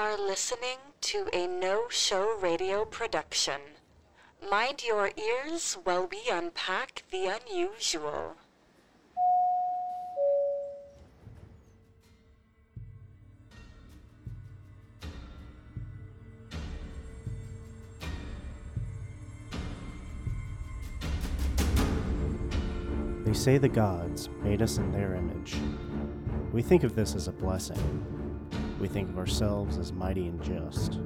are listening to a no show radio production. Mind your ears while we unpack the unusual. They say the gods made us in their image. We think of this as a blessing. We think of ourselves as mighty and just,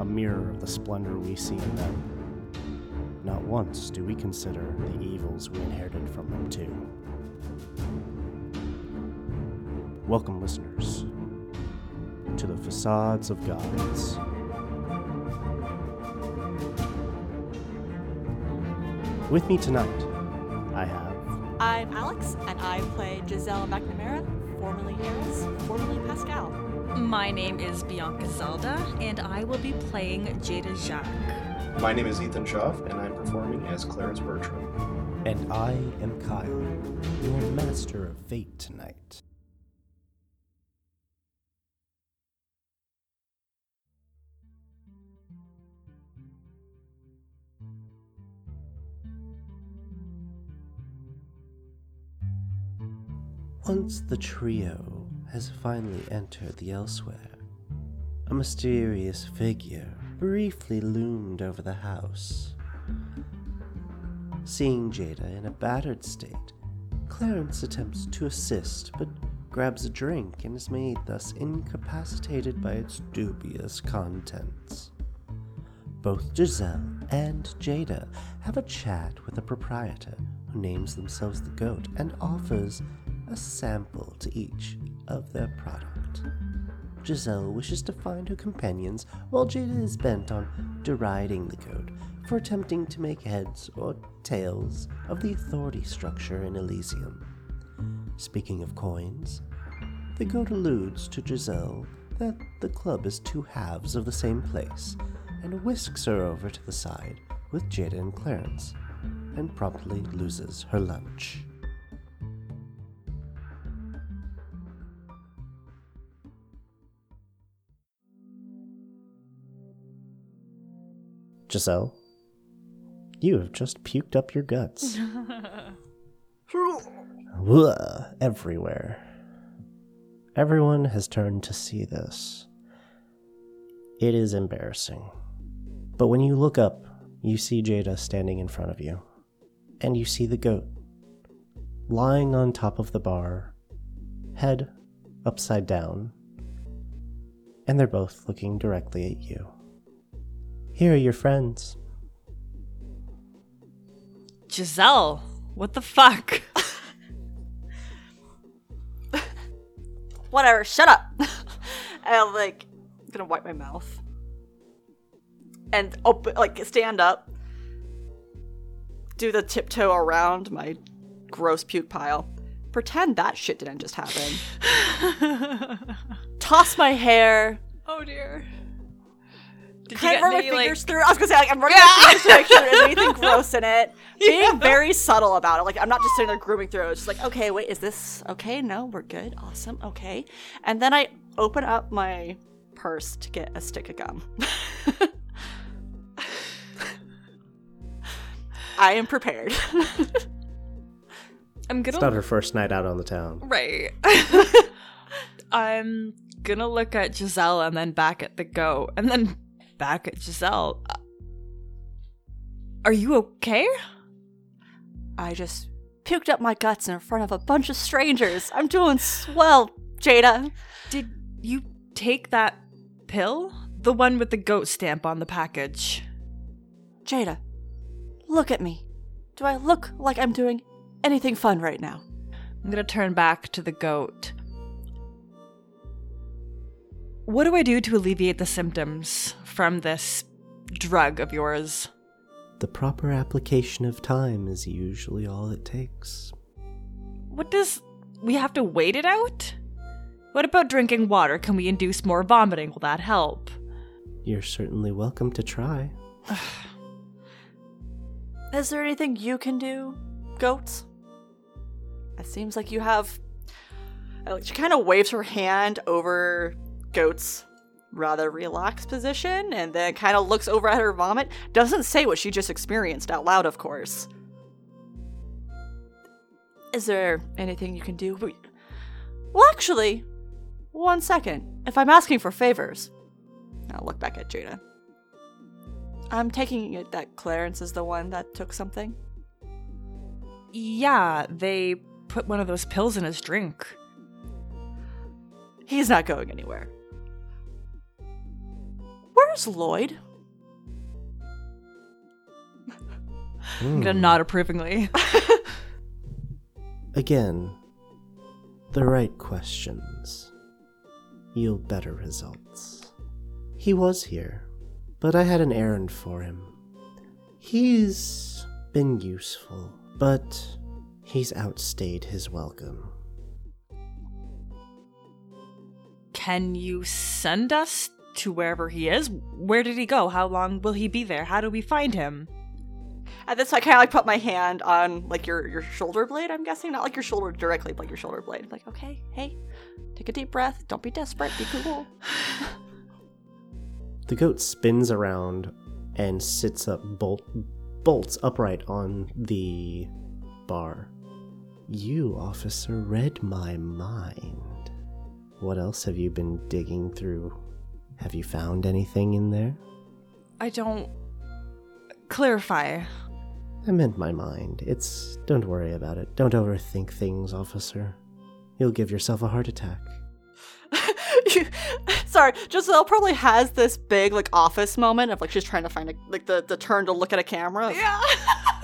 a mirror of the splendor we see in them. Not once do we consider the evils we inherited from them, too. Welcome, listeners, to the Facades of Gods. With me tonight, I have I'm Alex, and I play Giselle McNamara, formerly Harris, formerly Pascal. My name is Bianca Zelda, and I will be playing Jada Jacques. My name is Ethan Schaff, and I'm performing as Clarence Bertram. And I am Kyle, your master of fate tonight. Once the trio has finally entered the elsewhere, a mysterious figure briefly loomed over the house. Seeing Jada in a battered state, Clarence attempts to assist but grabs a drink and is made thus incapacitated by its dubious contents. Both Giselle and Jada have a chat with the proprietor who names themselves the goat and offers a sample to each of their product. Giselle wishes to find her companions, while Jada is bent on deriding the goat for attempting to make heads or tails of the authority structure in Elysium. Speaking of coins, the goat alludes to Giselle that the club is two halves of the same place and whisks her over to the side with Jada and Clarence, and promptly loses her lunch. Giselle, you have just puked up your guts. Everywhere. Everyone has turned to see this. It is embarrassing. But when you look up, you see Jada standing in front of you. And you see the goat lying on top of the bar, head upside down. And they're both looking directly at you. Here are your friends. Giselle, what the fuck? Whatever, shut up! I'm like, gonna wipe my mouth. And open, like, stand up. Do the tiptoe around my gross puke pile. Pretend that shit didn't just happen. Toss my hair. oh dear. Did kind of run my fingers like- through. I was gonna say, like, I'm running my fingers to make sure there's anything gross in it. Being very subtle about it. Like, I'm not just sitting there grooming through. It's just like, okay, wait, is this okay? No, we're good. Awesome. Okay. And then I open up my purse to get a stick of gum. I am prepared. I'm gonna It's not her first night out on the town. Right. I'm gonna look at Giselle and then back at the goat and then back at Giselle. Uh, Are you okay? I just puked up my guts in front of a bunch of strangers. I'm doing swell, Jada. Did you take that pill? The one with the goat stamp on the package. Jada, look at me. Do I look like I'm doing anything fun right now? I'm gonna turn back to the goat. What do I do to alleviate the symptoms from this drug of yours? The proper application of time is usually all it takes. What does. We have to wait it out? What about drinking water? Can we induce more vomiting? Will that help? You're certainly welcome to try. Is there anything you can do, goats? It seems like you have. She kind of waves her hand over Goat's rather relaxed position and then kind of looks over at her vomit. Doesn't say what she just experienced out loud, of course. Is there anything you can do? Well, actually, one second. If I'm asking for favors, I'll look back at Jada. I'm taking it that Clarence is the one that took something. Yeah, they put one of those pills in his drink. He's not going anywhere. Where's Lloyd? I'm gonna nod approvingly. Again, the right questions yield better results. He was here, but I had an errand for him. He's been useful, but he's outstayed his welcome. Can you send us to wherever he is? Where did he go? How long will he be there? How do we find him? At this, I kind of like put my hand on like your your shoulder blade. I'm guessing not like your shoulder directly, but like your shoulder blade. like, okay, hey, take a deep breath. Don't be desperate. Be cool. The goat spins around and sits up bolt bolts upright on the bar. You, officer, read my mind. What else have you been digging through? Have you found anything in there? I don't. Clarify. I meant my mind. It's. Don't worry about it. Don't overthink things, officer. You'll give yourself a heart attack. Sorry, Giselle probably has this big like office moment of like she's trying to find a, like the the turn to look at a camera. Yeah.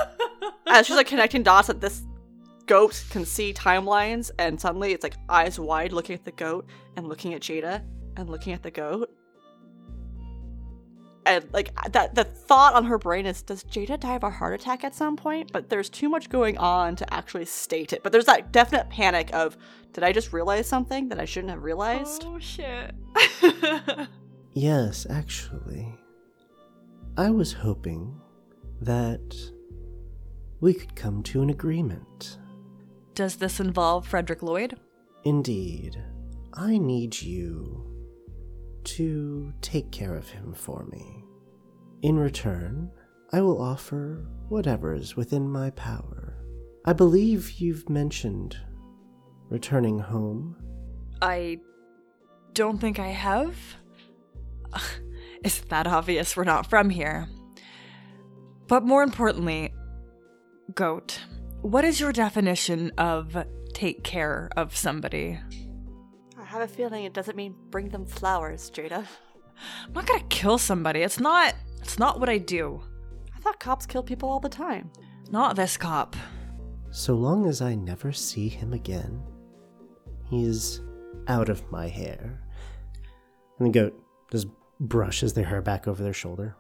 As she's like connecting dots that this goat can see timelines, and suddenly it's like eyes wide looking at the goat and looking at Jada and looking at the goat. And like that the thought on her brain is does Jada die of a heart attack at some point? But there's too much going on to actually state it. But there's that definite panic of did I just realize something that I shouldn't have realized? oh shit. Yes, actually. I was hoping that we could come to an agreement. Does this involve Frederick Lloyd? Indeed, I need you to take care of him for me. In return, I will offer whatever is within my power. I believe you've mentioned returning home. I don't think I have. It's that obvious we're not from here. But more importantly, goat, what is your definition of take care of somebody? I have a feeling it doesn't mean bring them flowers, Jada. I'm not gonna kill somebody. It's not it's not what I do. I thought cops kill people all the time. Not this cop. So long as I never see him again, he is out of my hair. And the goat just brushes their hair back over their shoulder.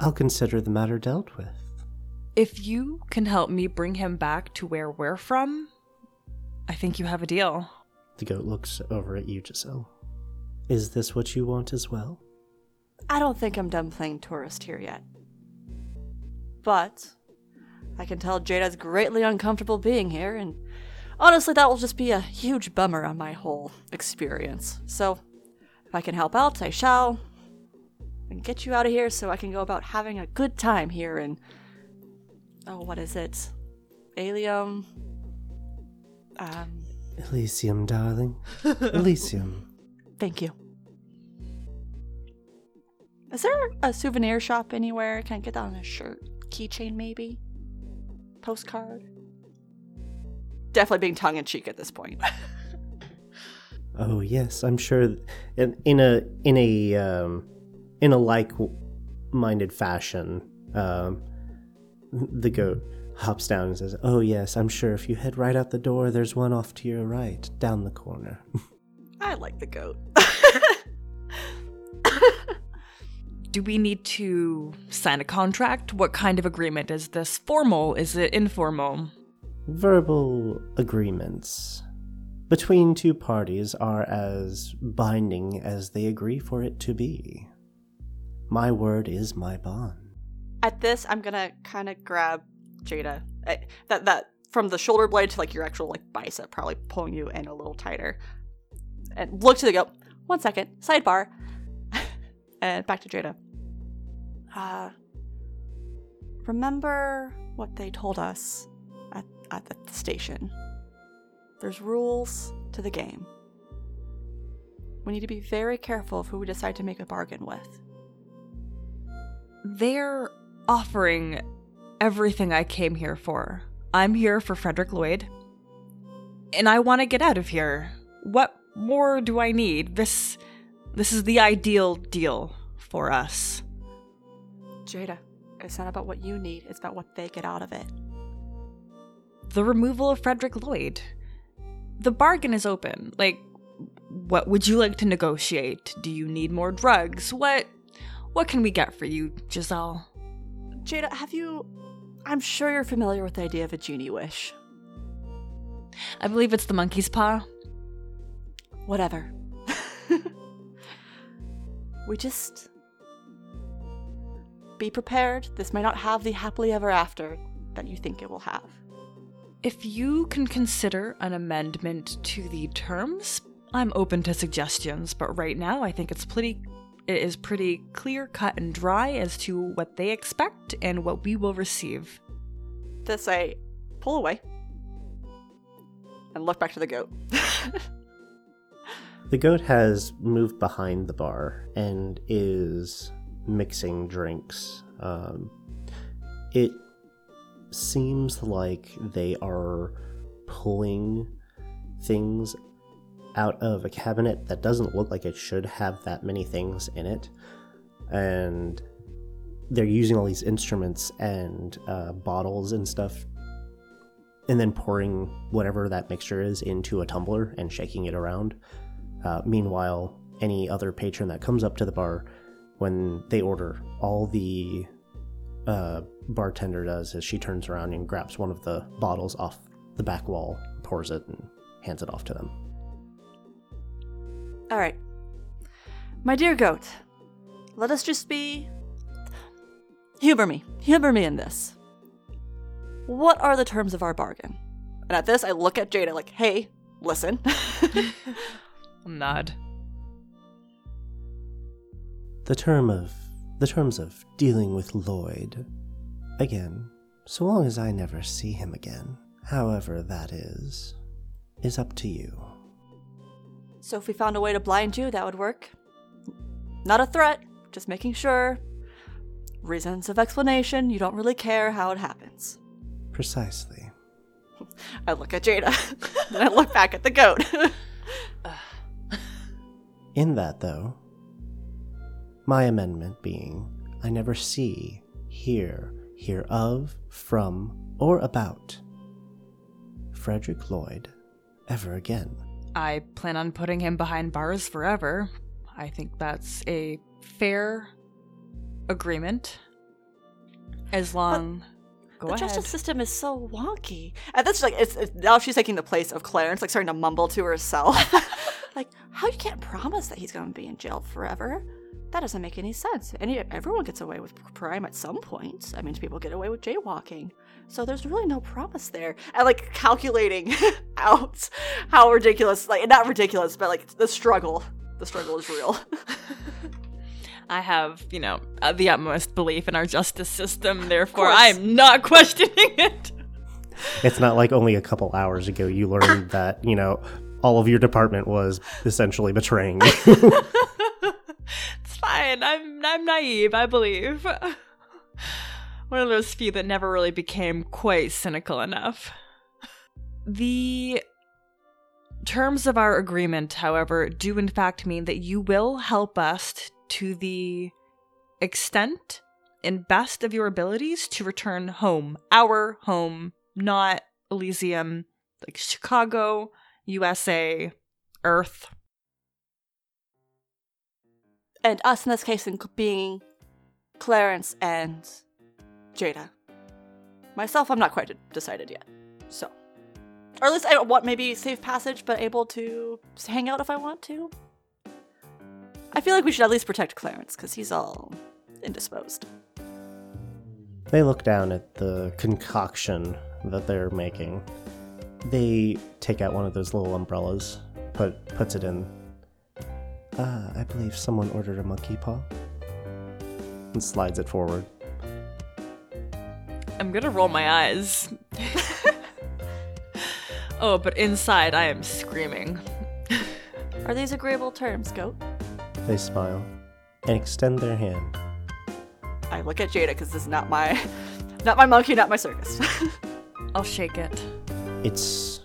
I'll consider the matter dealt with. If you can help me bring him back to where we're from, I think you have a deal. The goat looks over at you, Giselle. Is this what you want as well? I don't think I'm done playing tourist here yet. But I can tell Jada's greatly uncomfortable being here, and honestly, that will just be a huge bummer on my whole experience. So, if I can help out, I shall. And get you out of here so I can go about having a good time here in. Oh, what is it? Alium? Um, Elysium, darling. Elysium. thank you. Is there a souvenir shop anywhere? Can I get that on a shirt? Keychain, maybe? Postcard? Definitely being tongue in cheek at this point. Oh yes, I'm sure. In, in a in a um, in a like-minded fashion, um, the goat hops down and says, "Oh yes, I'm sure. If you head right out the door, there's one off to your right, down the corner." I like the goat. Do we need to sign a contract? What kind of agreement is this? Formal? Is it informal? Verbal agreements between two parties are as binding as they agree for it to be. My word is my bond. At this, I'm gonna kind of grab Jada. Eh, That that from the shoulder blade to like your actual like bicep, probably pulling you in a little tighter. And look to the goat. One second. Sidebar. And back to Jada. Uh, remember what they told us at, at the station? There's rules to the game. We need to be very careful of who we decide to make a bargain with. They're offering everything I came here for. I'm here for Frederick Lloyd. And I want to get out of here. What more do I need? This this is the ideal deal for us. Jada, it's not about what you need, it's about what they get out of it. The removal of Frederick Lloyd. The bargain is open. Like what would you like to negotiate? Do you need more drugs? What what can we get for you, Giselle? Jada, have you. I'm sure you're familiar with the idea of a genie wish. I believe it's the monkey's paw. Whatever. we just. Be prepared. This may not have the happily ever after that you think it will have. If you can consider an amendment to the terms, I'm open to suggestions, but right now I think it's pretty it is pretty clear cut and dry as to what they expect and what we will receive. This I pull away and look back to the goat. The goat has moved behind the bar and is mixing drinks. Um, it seems like they are pulling things out of a cabinet that doesn't look like it should have that many things in it. And they're using all these instruments and uh, bottles and stuff, and then pouring whatever that mixture is into a tumbler and shaking it around. Uh, meanwhile, any other patron that comes up to the bar when they order, all the uh, bartender does is she turns around and grabs one of the bottles off the back wall, pours it, and hands it off to them. All right. My dear goat, let us just be. Humor me. Humor me in this. What are the terms of our bargain? And at this, I look at Jada like, hey, listen. Nod. The term of the terms of dealing with Lloyd. Again, so long as I never see him again, however that is, is up to you. So if we found a way to blind you, that would work. Not a threat, just making sure. Reasons of explanation, you don't really care how it happens. Precisely. I look at Jada, then I look back at the goat. In that, though, my amendment being I never see, hear, hear of, from, or about Frederick Lloyd ever again. I plan on putting him behind bars forever. I think that's a fair agreement. As long. Go the ahead. justice system is so wonky. And that's like it's, it's now she's taking the place of Clarence, like starting to mumble to herself. like, how you can't promise that he's going to be in jail forever? That doesn't make any sense. Any everyone gets away with crime at some point. I mean, people get away with jaywalking. So there's really no promise there. And like calculating out how ridiculous, like not ridiculous, but like the struggle. The struggle is real. I have, you know, uh, the utmost belief in our justice system, therefore. I'm not questioning it. It's not like only a couple hours ago you learned that, you know, all of your department was essentially betraying you. It's fine. I'm I'm naive, I believe. One of those few that never really became quite cynical enough. The terms of our agreement, however, do in fact mean that you will help us to the extent and best of your abilities to return home. Our home, not Elysium, like Chicago, USA, Earth. and us in this case in being Clarence and Jada. Myself, I'm not quite decided yet. So, or at least I want maybe safe passage, but able to hang out if I want to. I feel like we should at least protect Clarence because he's all indisposed. They look down at the concoction that they're making. They take out one of those little umbrellas, put puts it in. Ah, I believe someone ordered a monkey paw. and slides it forward. I'm gonna roll my eyes. oh, but inside I am screaming. Are these agreeable terms, goat? They smile and extend their hand. I look at Jada because this is not my, not my monkey, not my circus. I'll shake it. It's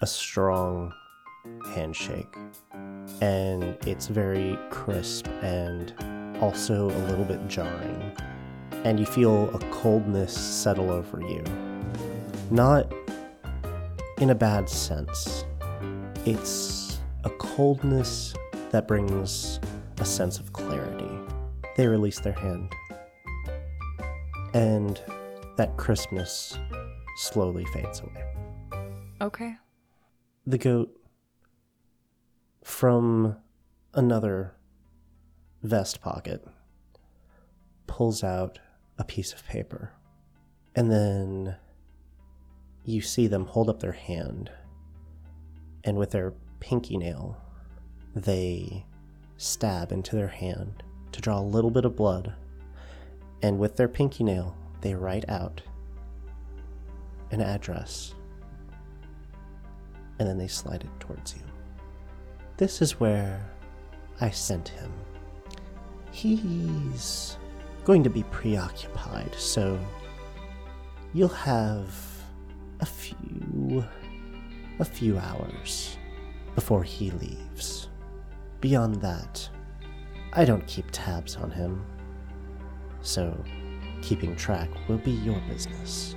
a strong handshake, and it's very crisp and also a little bit jarring. And you feel a coldness settle over you. Not in a bad sense, it's a coldness that brings a sense of clarity. They release their hand, and that crispness slowly fades away. Okay. The goat, from another vest pocket, pulls out a piece of paper. And then you see them hold up their hand, and with their pinky nail, they stab into their hand to draw a little bit of blood. And with their pinky nail, they write out an address and then they slide it towards you. This is where I sent him. He's going to be preoccupied, so you'll have a few a few hours before he leaves. Beyond that, I don't keep tabs on him. So, keeping track will be your business.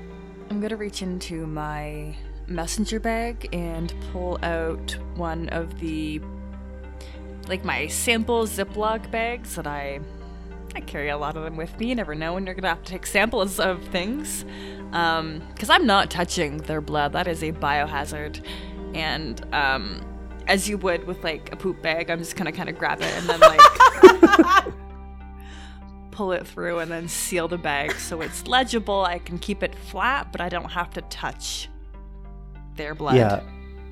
I'm gonna reach into my messenger bag and pull out one of the like my sample Ziploc bags that I I carry a lot of them with me. You never know when you're gonna have to take samples of things. Um, because I'm not touching their blood. That is a biohazard. And um as you would with like a poop bag, I'm just gonna kinda grab it and then like pull it through and then seal the bag so it's legible. I can keep it flat, but I don't have to touch their blood. Yeah,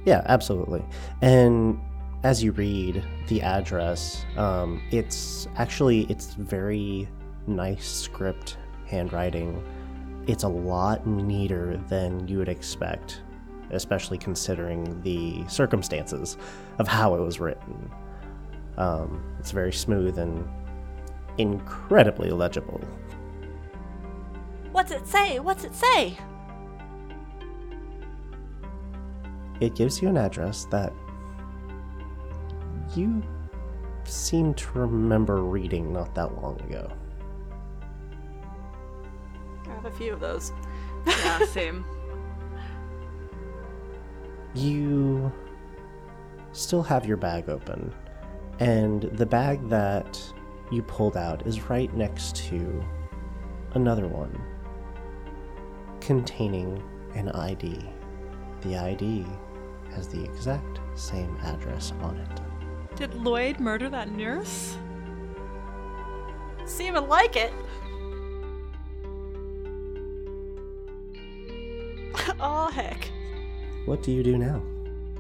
yeah, absolutely. And as you read the address, um, it's actually it's very nice script handwriting. It's a lot neater than you would expect, especially considering the circumstances of how it was written. Um, it's very smooth and incredibly legible. What's it say? What's it say? It gives you an address that you seem to remember reading not that long ago. I have a few of those. Yeah, same. You still have your bag open, and the bag that you pulled out is right next to another one containing an ID. The ID has the exact same address on it. Did Lloyd murder that nurse? Seeming like it. oh heck. What do you do now?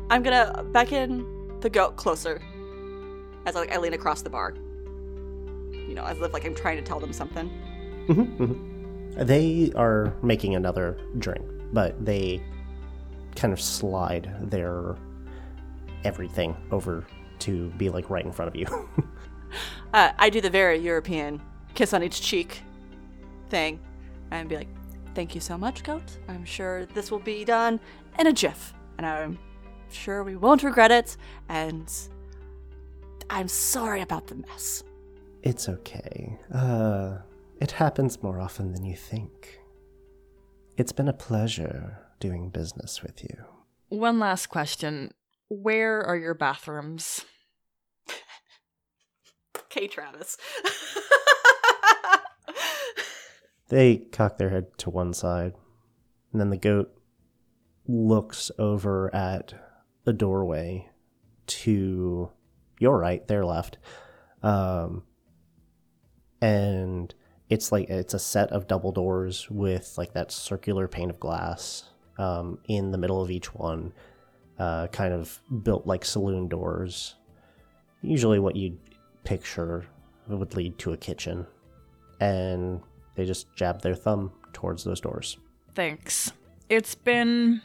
I'm gonna beckon the goat closer as I, like, I lean across the bar. You know, as if like I'm trying to tell them something. Mhm, mhm. They are making another drink, but they kind of slide their everything over to be like right in front of you. Uh, I do the very European kiss on each cheek thing and be like, thank you so much, goat. I'm sure this will be done in a jiff. And I'm sure we won't regret it. And I'm sorry about the mess. it's okay. Uh, it happens more often than you think. It's been a pleasure doing business with you. One last question. Where are your bathrooms? Okay, Travis. They cock their head to one side, and then the goat looks over at a doorway to your right, their left. Um, and it's like it's a set of double doors with like that circular pane of glass um, in the middle of each one, uh, kind of built like saloon doors. Usually, what you'd picture would lead to a kitchen. and they just jab their thumb towards those doors. Thanks. It's been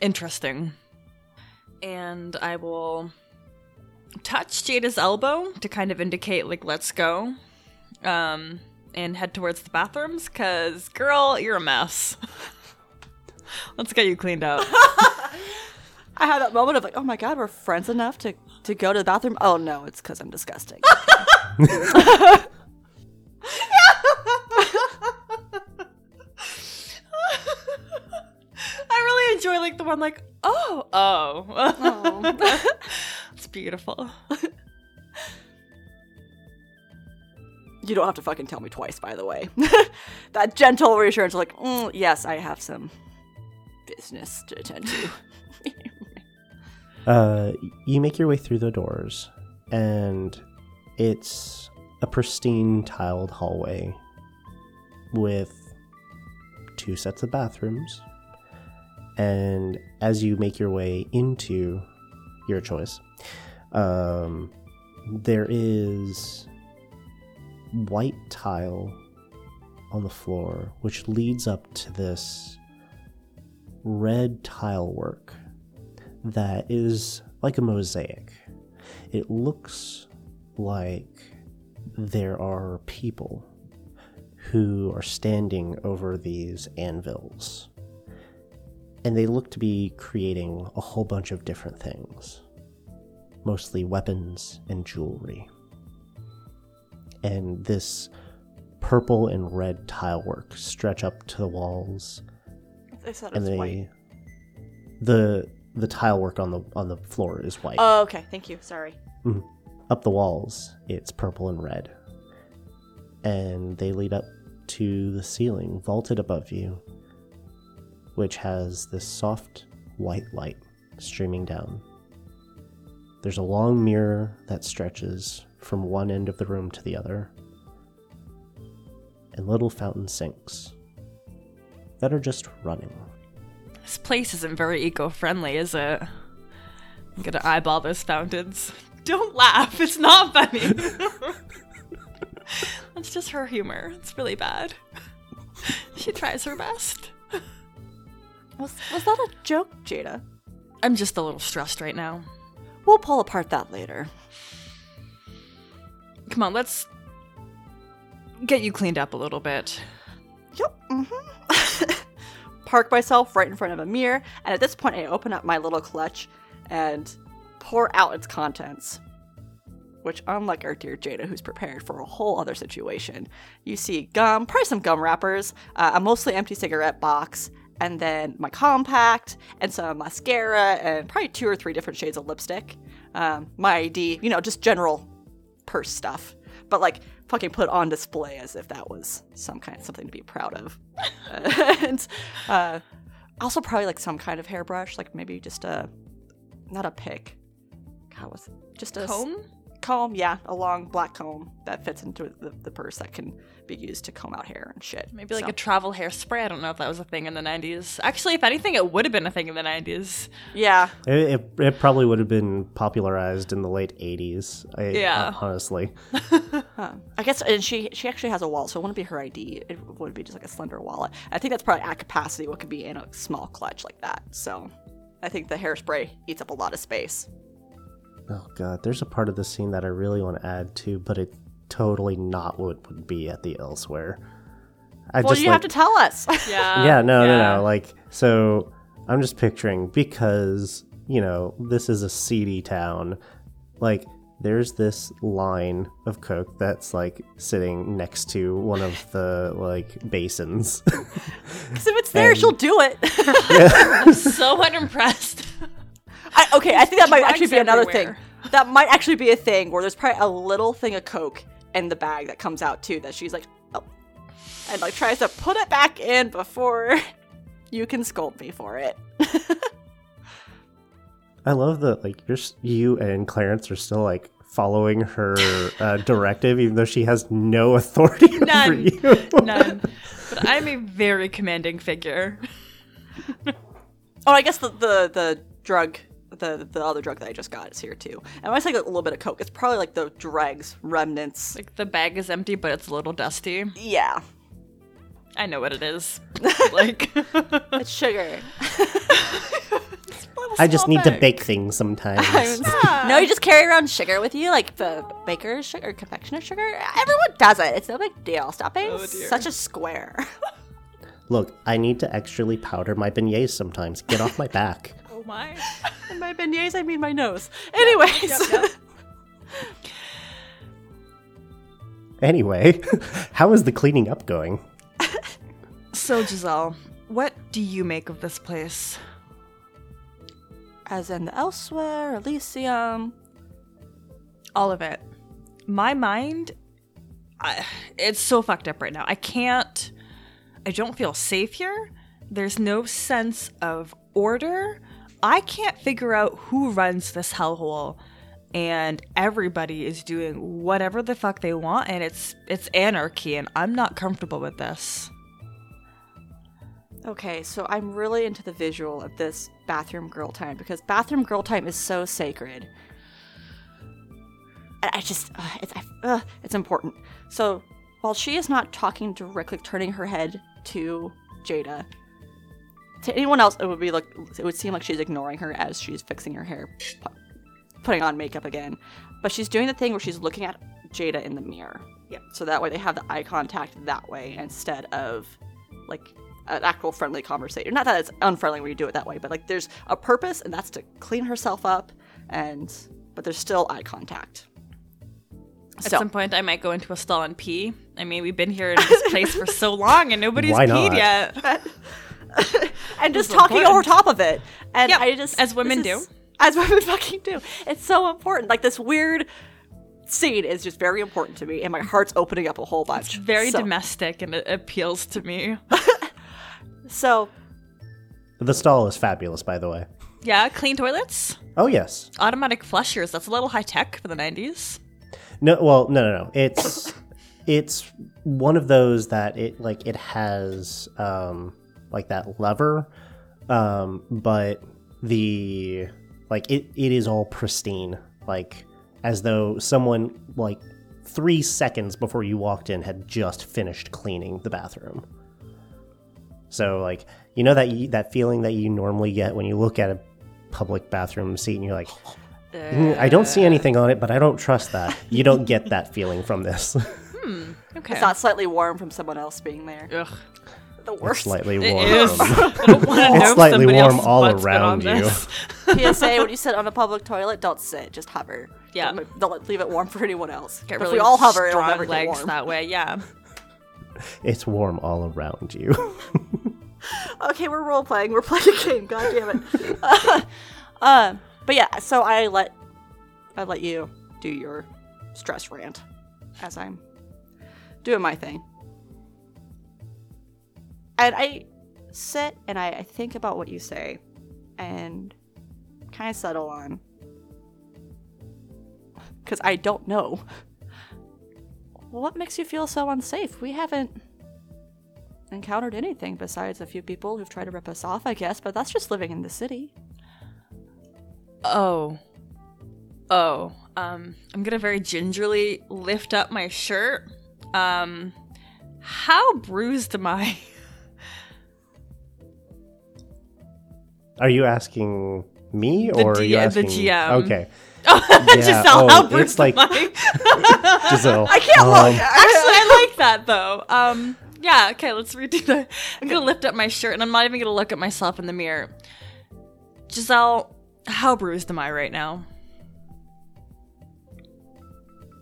interesting. And I will touch Jada's elbow to kind of indicate, like, let's go. Um, and head towards the bathrooms, because, girl, you're a mess. let's get you cleaned up. I had that moment of like, oh my god, we're friends enough to to go to the bathroom. Oh no, it's because I'm disgusting. I really enjoy, like, the one, like, oh, oh. it's beautiful. you don't have to fucking tell me twice, by the way. that gentle reassurance, like, mm, yes, I have some business to attend to. Uh, you make your way through the doors, and it's a pristine tiled hallway with two sets of bathrooms. And as you make your way into your choice, um, there is white tile on the floor, which leads up to this red tile work that is like a mosaic. It looks like there are people who are standing over these anvils. And they look to be creating a whole bunch of different things, mostly weapons and jewelry. And this purple and red tile work stretch up to the walls and they white. the the tile work on the on the floor is white. Oh, okay. Thank you. Sorry. Mm-hmm. up the walls, it's purple and red. And they lead up to the ceiling, vaulted above you, which has this soft white light streaming down. There's a long mirror that stretches from one end of the room to the other, and little fountain sinks that are just running. This place isn't very eco friendly, is it? I'm gonna eyeball those fountains. Don't laugh, it's not funny. That's just her humor. It's really bad. She tries her best. Was was that a joke, Jada? I'm just a little stressed right now. We'll pull apart that later. Come on, let's get you cleaned up a little bit. Yep. Mm-hmm. Park myself right in front of a mirror, and at this point, I open up my little clutch and pour out its contents. Which, unlike our dear Jada, who's prepared for a whole other situation, you see gum, probably some gum wrappers, uh, a mostly empty cigarette box, and then my compact, and some mascara, and probably two or three different shades of lipstick. Um, my ID, you know, just general purse stuff, but like fucking put on display as if that was some kind of something to be proud of. and uh, also probably like some kind of hairbrush, like maybe just a not a pick. God, was just a Comb? Comb, yeah, a long black comb that fits into the, the purse that can be used to comb out hair and shit. Maybe like So, a travel hairspray. I don't know if that was a thing in the 90s. Actually, if anything, it would have been a thing in the 90s. yeah, It, it, it probably would have been popularized in the late 80s. I, uh, Yeah. honestly. Huh. I guess, and she she actually has a wallet, so it wouldn't be her ID. It would be just like a slender wallet. I think that's probably at capacity what could be in a small clutch like that. So, I think the hairspray eats up a lot of space. Oh god, there's a part of the scene that I really want to add to, but it totally not what would be at the elsewhere. I well, just you like, have to tell us. Yeah. yeah, no, no, yeah. no. Like, so I'm just picturing because you know this is a seedy town. Like, there's this line of coke that's like sitting next to one of the like basins. Because if it's there, And- she'll do it. I'm so unimpressed. I, okay, I think that might actually be another everywhere. thing. That might actually be a thing where there's probably a little thing of coke in the bag that comes out too. That she's like, oh, and like tries to put it back in before you can scold me for it. I love that like you're you and Clarence are still like following her uh, directive, even though she has no authority over you. None. But I'm a very commanding figure. Oh, I guess the the, the drug the the other drug that I just got is here too. And when I say like, a little bit of coke, it's probably like the dregs, remnants. Like the bag is empty, but it's a little dusty. yeah, I know what it is. like, it's sugar. I just need to bake things sometimes. no, you just carry around sugar with you, like the baker's sugar, confectioner sugar. Everyone does it. It's no big deal. Stop being Oh, such a square. Look, I need to extrally powder my beignets sometimes. Get off my back. oh my. And by beignets, I mean my nose. Anyways, Anyway, how is the cleaning up going? So, Giselle, what do you make of this place? as in the elsewhere, Elysium. All of it. My mind, I, it's so fucked up right now. I can't, I don't feel safe here. There's no sense of order. I can't figure out who runs this hellhole. And everybody is doing whatever the fuck they want, and it's it's anarchy, and I'm not comfortable with this. Okay, so I'm really into the visual of this bathroom girl time because bathroom girl time is so sacred. I just, uh, it's, I, uh, it's important. So while she is not talking directly, turning her head to Jada, to anyone else, it would be like it would seem like she's ignoring her as she's fixing her hair, pu- putting on makeup again. But she's doing the thing where she's looking at Jada in the mirror. Yep. So that way they have the eye contact that way instead of like an actual friendly conversation. Not that it's unfriendly when you do it that way, but like there's a purpose, and that's to clean herself up, and but there's still eye contact. At So some point, I might go into a stall and pee. I mean, we've been here in this place for so long, and nobody's Why peed not? yet. and just is talking over top of it, and Yep, I just as women this is- do. as women fucking do. It's so important. Like this weird scene is just very important to me, and my heart's opening up a whole bunch. Very so, domestic, and it appeals to me. So The stall is fabulous, by the way. Yeah, clean toilets, Oh yes. automatic flushers. That's a little high tech for the '90s. No, well, no, no, no. It's it's one of those that it like it has um like that lever, um, but the like it it is all pristine, like as though someone like three seconds before you walked in had just finished cleaning the bathroom. So like you know that you, that feeling that you normally get when you look at a public bathroom seat and you're like, "Mm, I don't see anything on it, but I don't trust that. You don't get that feeling from this. Okay. it's not slightly warm from someone else being there. Ugh. The It's slightly warm. It is. I don't want to know if slightly warm all around you. this. PSA: When you sit on a public toilet, don't sit. Just hover. Yeah. Don't, don't leave it warm for anyone else. Get But if we all hover, it'll strong never get legs warm. that way. Yeah. It's warm all around you. okay, we're role playing. We're playing a game. God damn it. uh, uh, but yeah, so I let I let you do your stress rant as I'm doing my thing, and I sit and I, I think about what you say, and kind of settle on because I don't know. What makes you feel so unsafe? We haven't encountered anything besides a few people who've tried to rip us off, I guess, but that's just living in the city. Oh. Oh. Um, I'm gonna very gingerly lift up my shirt. Um, how bruised am I? Are you asking me The or are D- you the asking GM. Okay. Giselle, oh, how it's like-? Giselle. I can't um, look! Actually, I like that though. Um, yeah. Okay, let's redo that. I'm gonna lift up my shirt, and I'm not even gonna look at myself in the mirror. Giselle, how bruised am I right now?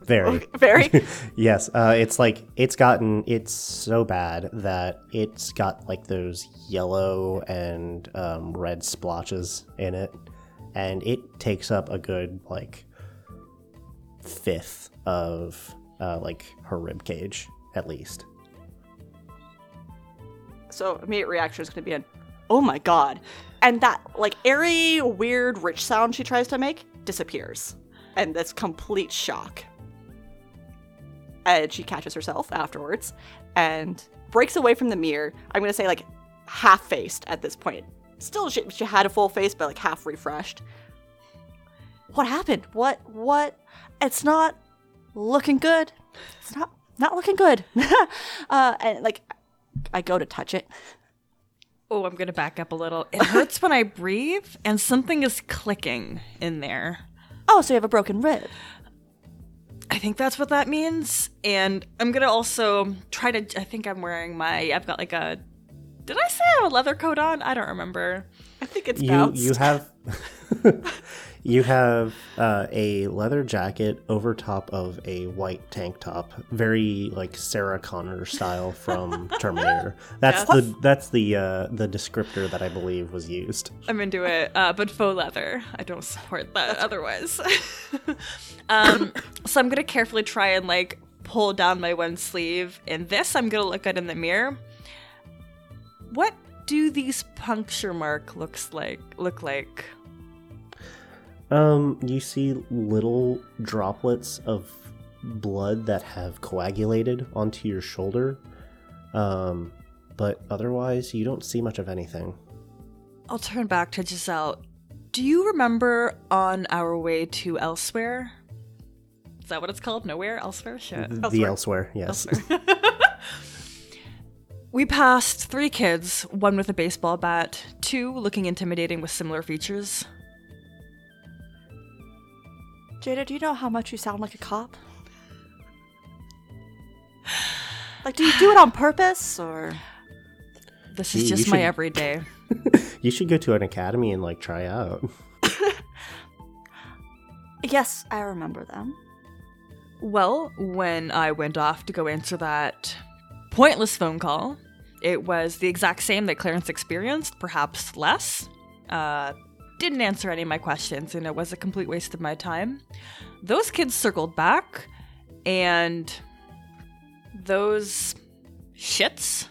Very. Very. Yes, uh, it's like it's gotten it's so bad that it's got like those yellow and um, red splotches in it, and it takes up a good like fifth of uh, like her rib cage at least. So immediate reaction is going to be an, oh my god. And that, like, airy, weird, rich sound she tries to make disappears. And that's complete shock. And she catches herself afterwards and breaks away from the mirror. I'm to say, like, half faced at this point. Still, she, she had a full face, but like half refreshed. what happened? What what? It's not looking good. It's not not looking good. uh, and like, I go to touch it. Oh, I'm gonna back up a little. It hurts when I breathe, and something is clicking in there. Oh, so you have a broken rib. I think that's what that means. And I'm gonna also try to. I think I'm wearing my. I've got like a. Did I say I have a leather coat on? I don't remember. I think it's You bounced. you have you have uh, a leather jacket over top of a white tank top, very like Sarah Connor style from Terminator. That's the that's the uh, the descriptor that I believe was used. I'm into it, uh, but faux leather. I don't support that otherwise. um, so I'm gonna carefully try and like pull down my one sleeve, and this I'm gonna look at in the mirror. What do these puncture mark looks like? Look like? Um, you see little droplets of blood that have coagulated onto your shoulder. Um, but otherwise, you don't see much of anything. I'll turn back to Giselle. Do you remember on our way to elsewhere? Is that what it's called? Nowhere? Elsewhere? Shit. The elsewhere, yes. We passed three kids, one with a baseball bat, two looking intimidating with similar features. Jada, do you know how much you sound like a cop? Like, do you do it on purpose or? This You- is you just my should- everyday. You should go to an academy and like try out. Yes, I remember them. Well, when I went off to go answer that pointless phone call, it was the exact same that Clarence experienced, perhaps less. Uh, didn't answer any of my questions, and it was a complete waste of my time. Those kids circled back, and those shits,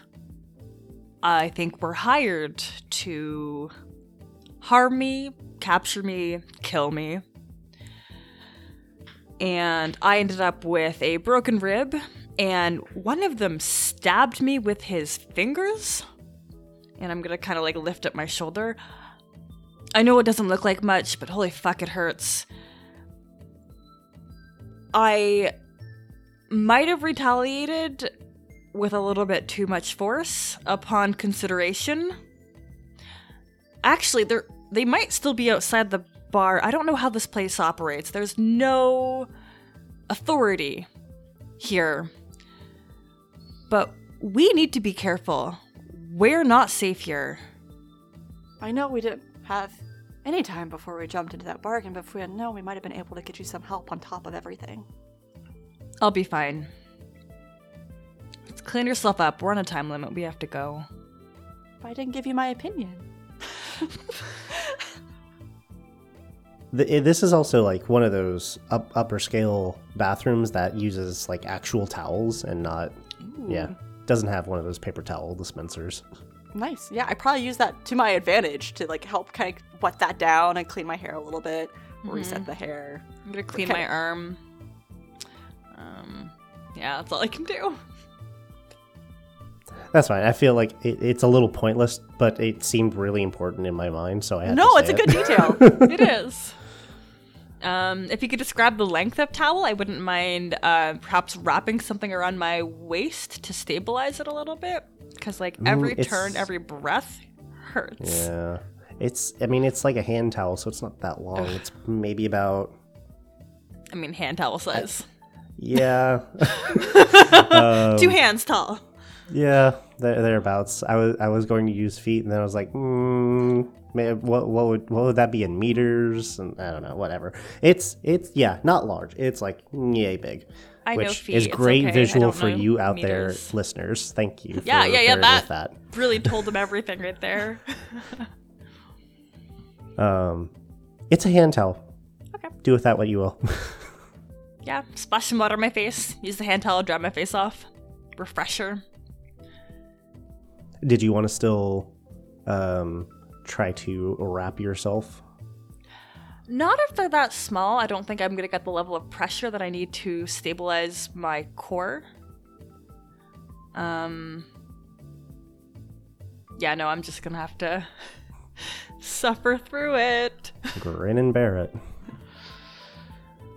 I think, were hired to harm me, capture me, kill me and I ended up with a broken rib, and one of them stabbed me with his fingers. And I'm gonna kind of like lift up my shoulder. I know it doesn't look like much, but holy fuck, it hurts. I might have retaliated with a little bit too much force upon consideration. Actually, they're they might still be outside the bar. I don't know how this place operates. There's no authority here. But we need to be careful. We're not safe here. I know we didn't have any time before we jumped into that bargain, but if we had known, we might have been able to get you some help on top of everything. I'll be fine. Let's clean yourself up. We're on a time limit. We have to go. But I didn't give you my opinion. The, eh, this is also like one of those up, upper scale bathrooms that uses like actual towels and not, yeah, doesn't have one of those paper towel dispensers. Nice. Yeah, I probably use that to my advantage to like help kind of wet that down and clean my hair a little bit, reset the hair. I'm gonna clean Okay. my arm. Um, yeah, that's all I can do. That's fine. I feel like it, it's a little pointless, but it seemed really important in my mind, so I had No, to it's a it. good detail. it is. Um, if you could describe the length of towel, I wouldn't mind uh, perhaps wrapping something around my waist to stabilize it a little bit. Because, like, every it's- turn, every breath hurts. Yeah. It's, I mean, it's like a hand towel, so it's not that long. It's maybe about, I mean, hand towel size. yeah. Two hands tall. Yeah, there, thereabouts. I was I was going to use feet, and then I was like, hmm, man, what what would what would that be in meters? And I don't know, whatever. It's it's yeah, not large. It's like yay big, I know which feet, is great okay, visual for you out meters. there, listeners. Thank you. Yeah, yeah, yeah, that- that. Really told them everything right there. Um, it's a hand towel. Okay. Do with that what you will. yeah, splash some water on my face. Use the hand towel, dry my face off. Refresher. Did you want to still um try to wrap yourself? Not if they're that small. I don't think I'm gonna get the level of pressure that I need to stabilize my core. Um. Yeah, no, I'm just gonna have to suffer through it. Grin and bear it.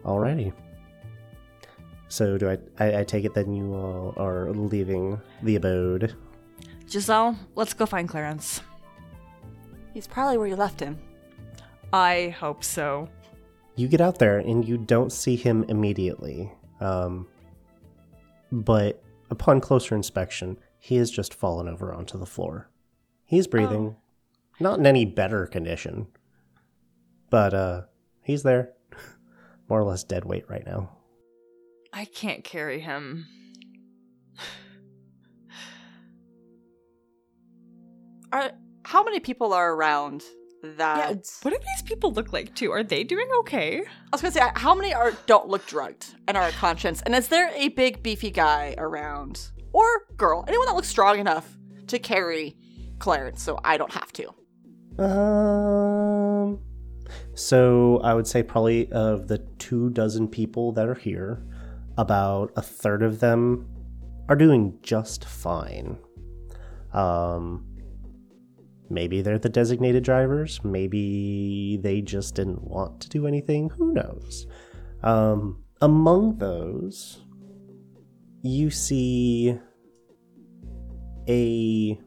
Alrighty. So do I, I? I take it then you all are leaving the abode. Giselle, let's go find Clarence. He's probably where you left him. I hope so. You get out there and you don't see him immediately. Um, but upon closer inspection, he has just fallen over onto the floor. He's breathing, not in any better condition, but uh, he's there, more or less dead weight right now. I can't carry him. Are how many people are around that? Yeah, what do these people look like too? Are they doing okay? I was gonna say, how many are don't look drugged and are conscious? And is there a big beefy guy around or girl, anyone that looks strong enough to carry Clarence, so I don't have to? Um, so I would say probably of the two dozen people that are here, about a third of them are doing just fine. Um, maybe they're the designated drivers. Maybe they just didn't want to do anything. Who knows? Um, among those, you see a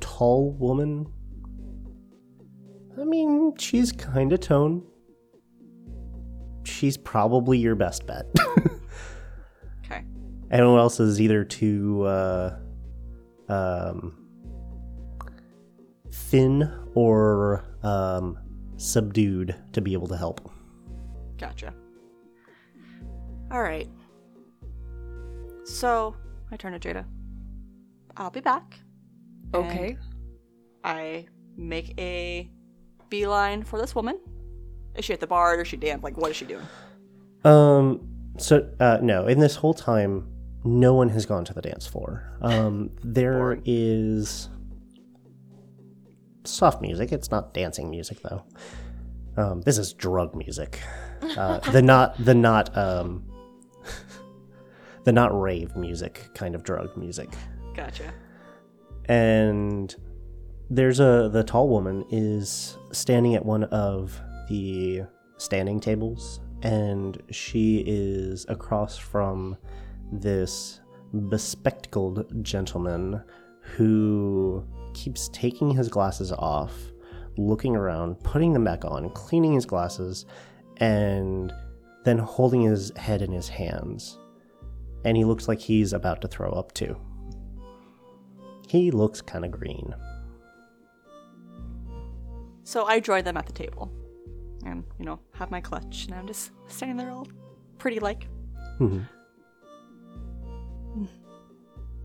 tall woman. I mean, she's kind of tone. She's probably your best bet. Okay. Anyone else is either too uh, um, thin or um, subdued to be able to help. Gotcha. All right. So I turn to Jada. I'll be back. Okay. And I make a beeline for this woman. Is she at the bar? Or is she damp? Like, what is she doing? Um. So uh, no, in this whole time, no one has gone to the dance floor. Um. there is soft music. It's not dancing music though. Um. This is drug music. Uh, the not the not um. the not rave music kind of drug music. Gotcha. and there's a the tall woman is standing at one of the standing tables and she is across from this bespectacled gentleman who keeps taking his glasses off looking around putting them back on cleaning his glasses and then holding his head in his hands and he looks like he's about to throw up too he looks kind of green. So I join them at the table, and you know, have my clutch, and I'm just standing there all pretty like. Mhm.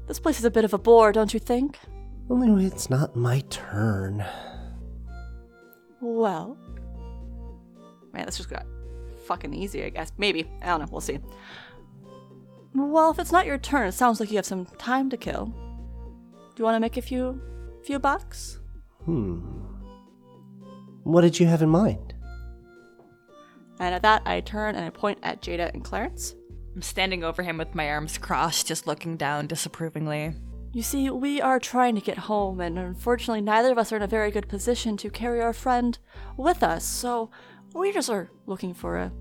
This place is a bit of a bore, don't you think? Only way it's not my turn. Well, man, this just got fucking easy, I guess. Maybe I don't know. We'll see. Well, if it's not your turn, it sounds like you have some time to kill. Do you want to make a few, few bucks? Hmm. What did you have in mind? And at that, I turn and I point at Jada and Clarence. I'm standing over him with my arms crossed, just looking down disapprovingly. You see, we are trying to get home, and unfortunately, neither of us are in a very good position to carry our friend with us, so we just are looking for a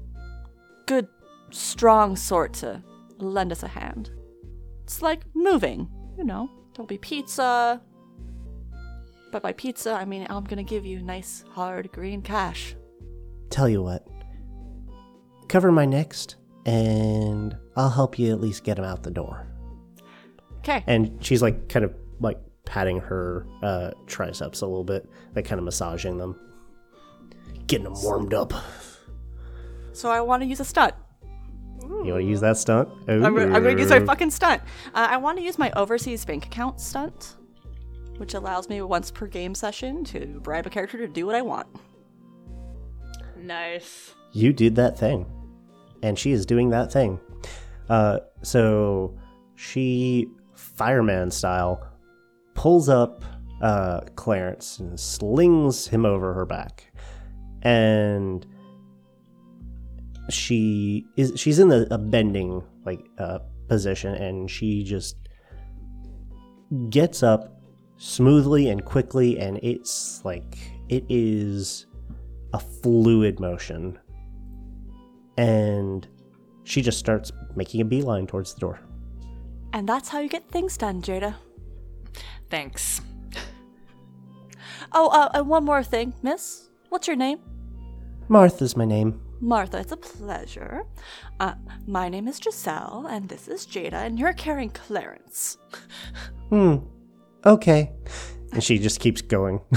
good, strong sort to lend us a hand. It's like moving, you know. There'll be pizza. But by pizza, I mean I'm gonna give you nice, hard, green cash. Tell you what. Cover my next, and I'll help you at least get him out the door. Okay. And she's like kind of like patting her uh, triceps a little bit, like kind of massaging them, getting them warmed up. So I want to use a stunt. You want to use that stunt? I'm, gonna- I'm gonna use my fucking stunt. Uh, I want to use my overseas bank account stunt, which allows me once per game session to bribe a character to do what I want. Nice. you did that thing and she is doing that thing uh, so she fireman style pulls up uh, clarence and slings him over her back and she is she's in the, a bending like uh, position and she just gets up smoothly and quickly and it's like it is a fluid motion and she just starts making a beeline towards the door. And that's how you get things done, Jada. Thanks. Oh, uh, and one more thing, miss. What's your name? Martha's my name. Martha, it's a pleasure. Uh, my name is Giselle, and this is Jada, and you're carrying Clarence. Hmm. Okay. And she just keeps going.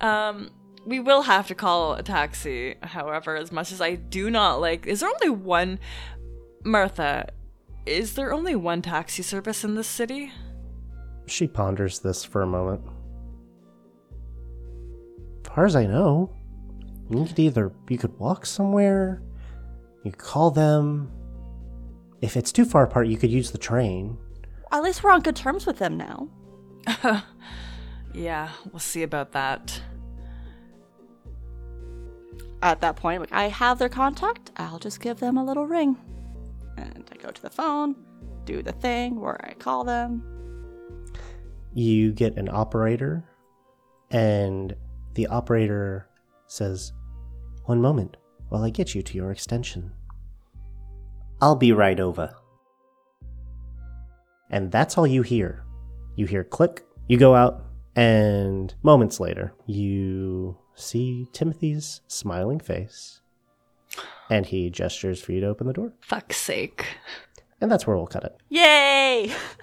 Um, we will have to call a taxi, however, as much as I do not like. Is there only one. Martha, is there only one taxi service in this city? she ponders this for a moment. far as I know, you could either you could walk somewhere, you could call them. If it's too far apart, you could use the train. At least we're on good terms with them now. Yeah, we'll see about that. At that point, like I have their contact, I'll just give them a little ring. And I go to the phone, do the thing where I call them. You get an operator, and the operator says, One moment while I get you to your extension. I'll be right over. And that's all you hear. You hear click, you go out, and moments later, you see Timothy's smiling face, and he gestures for you to open the door. Fuck's sake. And that's where we'll cut it. Yay!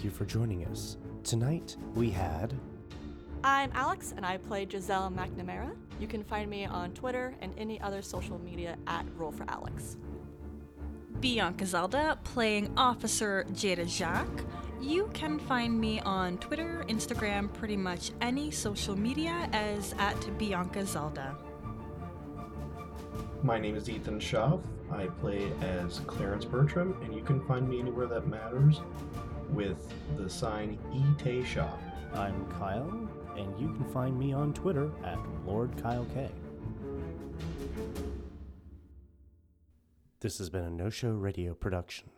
Thank you for joining us. Tonight, we had I'm Alex, and I play Giselle McNamara. You can find me on Twitter and any other social media at Roll for Alex. Bianca Zelda playing Officer Jada Jacques. You can find me on Twitter, Instagram, pretty much any social media as at Bianca Zelda. My name is Ethan Schaff. I play as Clarence Bertram, and you can find me anywhere that matters with the sign E. Shaw. I'm Kyle, and you can find me on Twitter at Lord Kyle K. This has been a No Show Radio production.